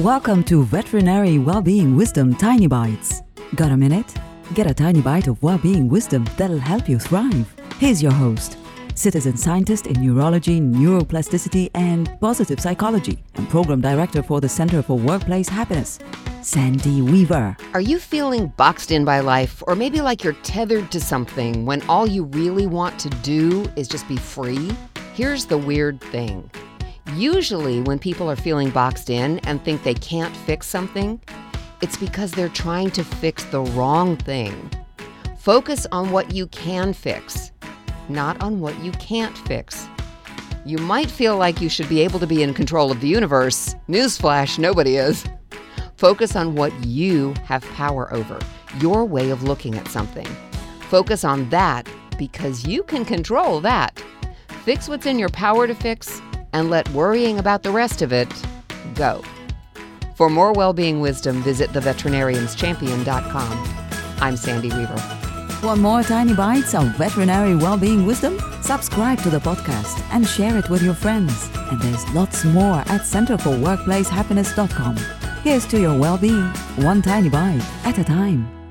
Welcome to Veterinary Wellbeing Wisdom Tiny Bites. Got a minute? Get a tiny bite of well-being wisdom that'll help you thrive. Here's your host, citizen scientist in neurology, neuroplasticity, and positive psychology, and program director for the Center for Workplace Happiness, Sandy Weaver. Are you feeling boxed in by life, or maybe like you're tethered to something when all you really want to do is just be free? Here's the weird thing. Usually, when people are feeling boxed in and think they can't fix something, it's because they're trying to fix the wrong thing. Focus on what you can fix, not on what you can't fix. You might feel like you should be able to be in control of the universe. Newsflash, nobody is. Focus on what you have power over, your way of looking at something. Focus on that because you can control that. Fix what's in your power to fix and let worrying about the rest of it go. For more well-being wisdom, visit theveterinarianschampion.com. I'm Sandy Weaver. Want more tiny bites of veterinary well-being wisdom? Subscribe to the podcast and share it with your friends. And there's lots more at centerforworkplacehappiness.com. Here's to your well-being, one tiny bite at a time.